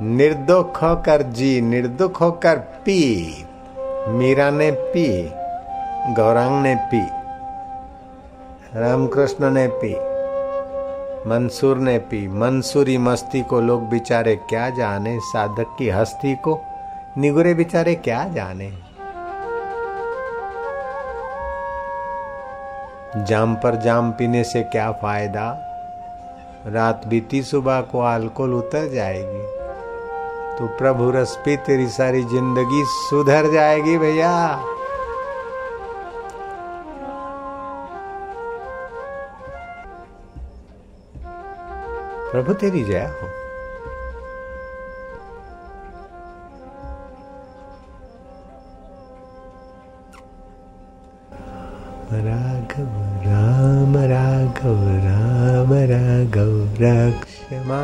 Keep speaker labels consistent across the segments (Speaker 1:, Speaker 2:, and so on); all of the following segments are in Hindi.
Speaker 1: निर्दुख होकर जी, निर्दुख होकर पी। मीरा ने पी, गौरांग ने पी, रामकृष्ण ने पी, मंसूर ने पी। मंसूरी मस्ती को लोग बेचारे क्या जाने, साधक की हस्ती को निगुरे बेचारे क्या जाने। जाम पर जाम पीने से क्या फ़ायदा? रात बीती सुबह को अल्कोहल उतर जाएगी। तो प्रभु रस पी तेरी सारी ज़िंदगी सुधर जाएगी भैया। प्रभु तेरी जय हो। राघव राम राघव राम, राघव रक्षमा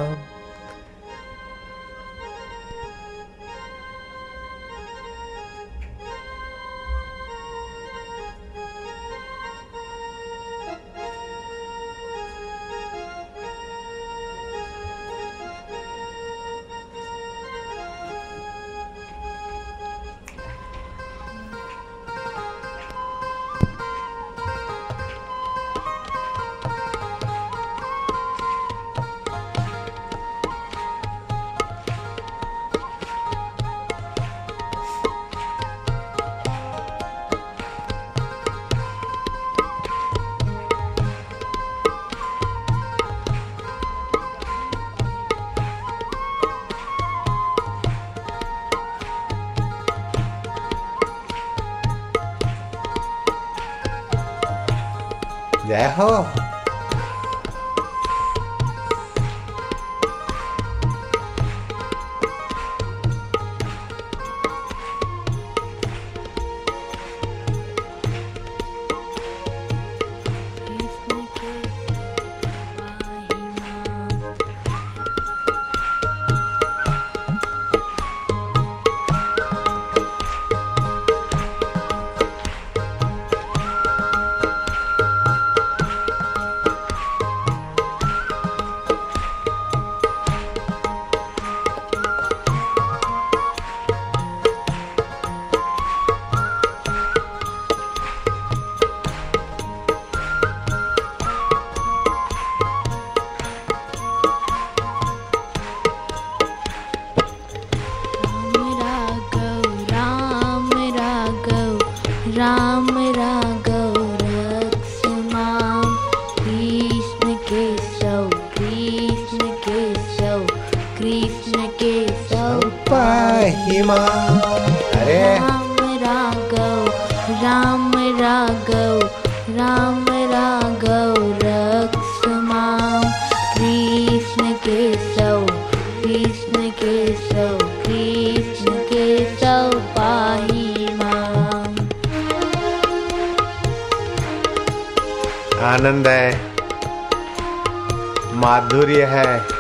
Speaker 1: जय हो पाहिमा अरे।
Speaker 2: राम राघव राम राघव राम राघव रक्ष माम कृष्ण केशव कृष्ण केशव कृष्ण केशव पाहि माम
Speaker 1: आनंद है। माधुर्य है।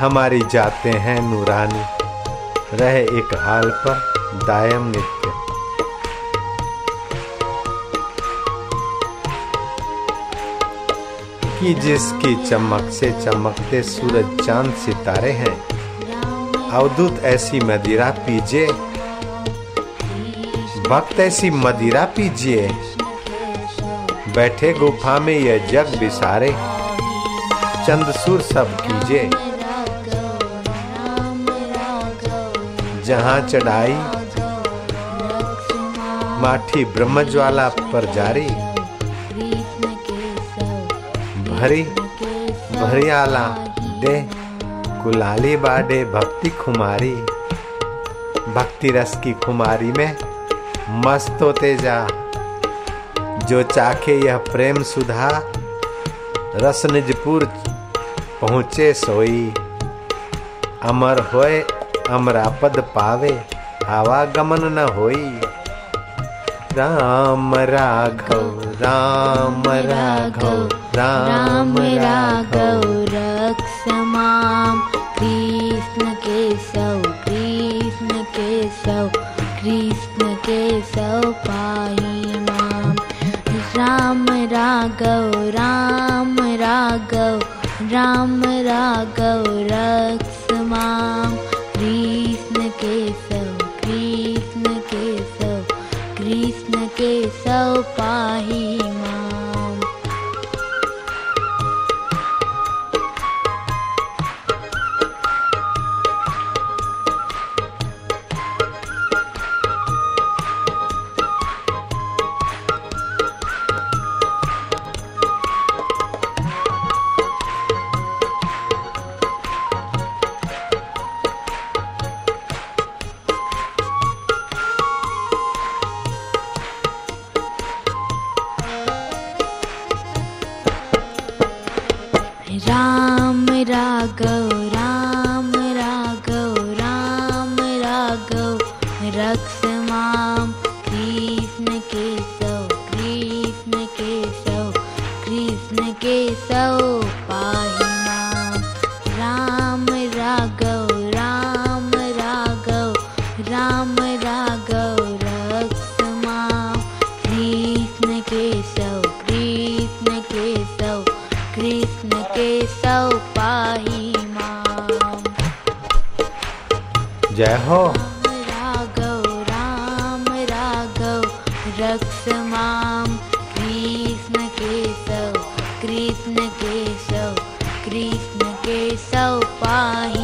Speaker 1: हमारी जाते हैं नूरानी। रहे एक हाल पर दायम नित्य। कि जिसकी चमक से चमकते सूरज चाँद सितारे हैं, अवधुत ऐसी मदिरा पीजिए। भक्त ऐसी मदिरा पीजिए। बैठे गुफा में यह जग बिसारे। चंदसूर सब कीजिए। जहाँ चढ़ाई, माठी ब्रह्मज्वाला पर जारी, भरी, भरियाला दे, कुलाली बाडे भक्ति खुमारी, भक्ति रस की खुमारी में मस्त होते जा। जो चाखे यह प्रेम सुधा, रस निजपुर पहुँचे सोई। अमर होए अमरापद पावे आवागमन न होई। राम राघव राम राघव राम राघव
Speaker 2: माम। कृष्ण केशव कृष्ण केशव कृष्ण केशव पाहि माम। राम राघव राम राघव राम राघव रक्ष माम कृष्ण के सौ पाही मा। रक्ष माम कृष्ण केशव कृष्ण केशव कृष्ण केशव पाहि माम। राम राघव राम राघव राम राघव रक्ष माम कृष्ण केशव कृष्ण केशव कृष्ण केशव पाहि माम।
Speaker 1: जय हो।
Speaker 2: रक्ष मा कृष्णकेशव कृष्णकेशव कृष्णकेशव पाहि।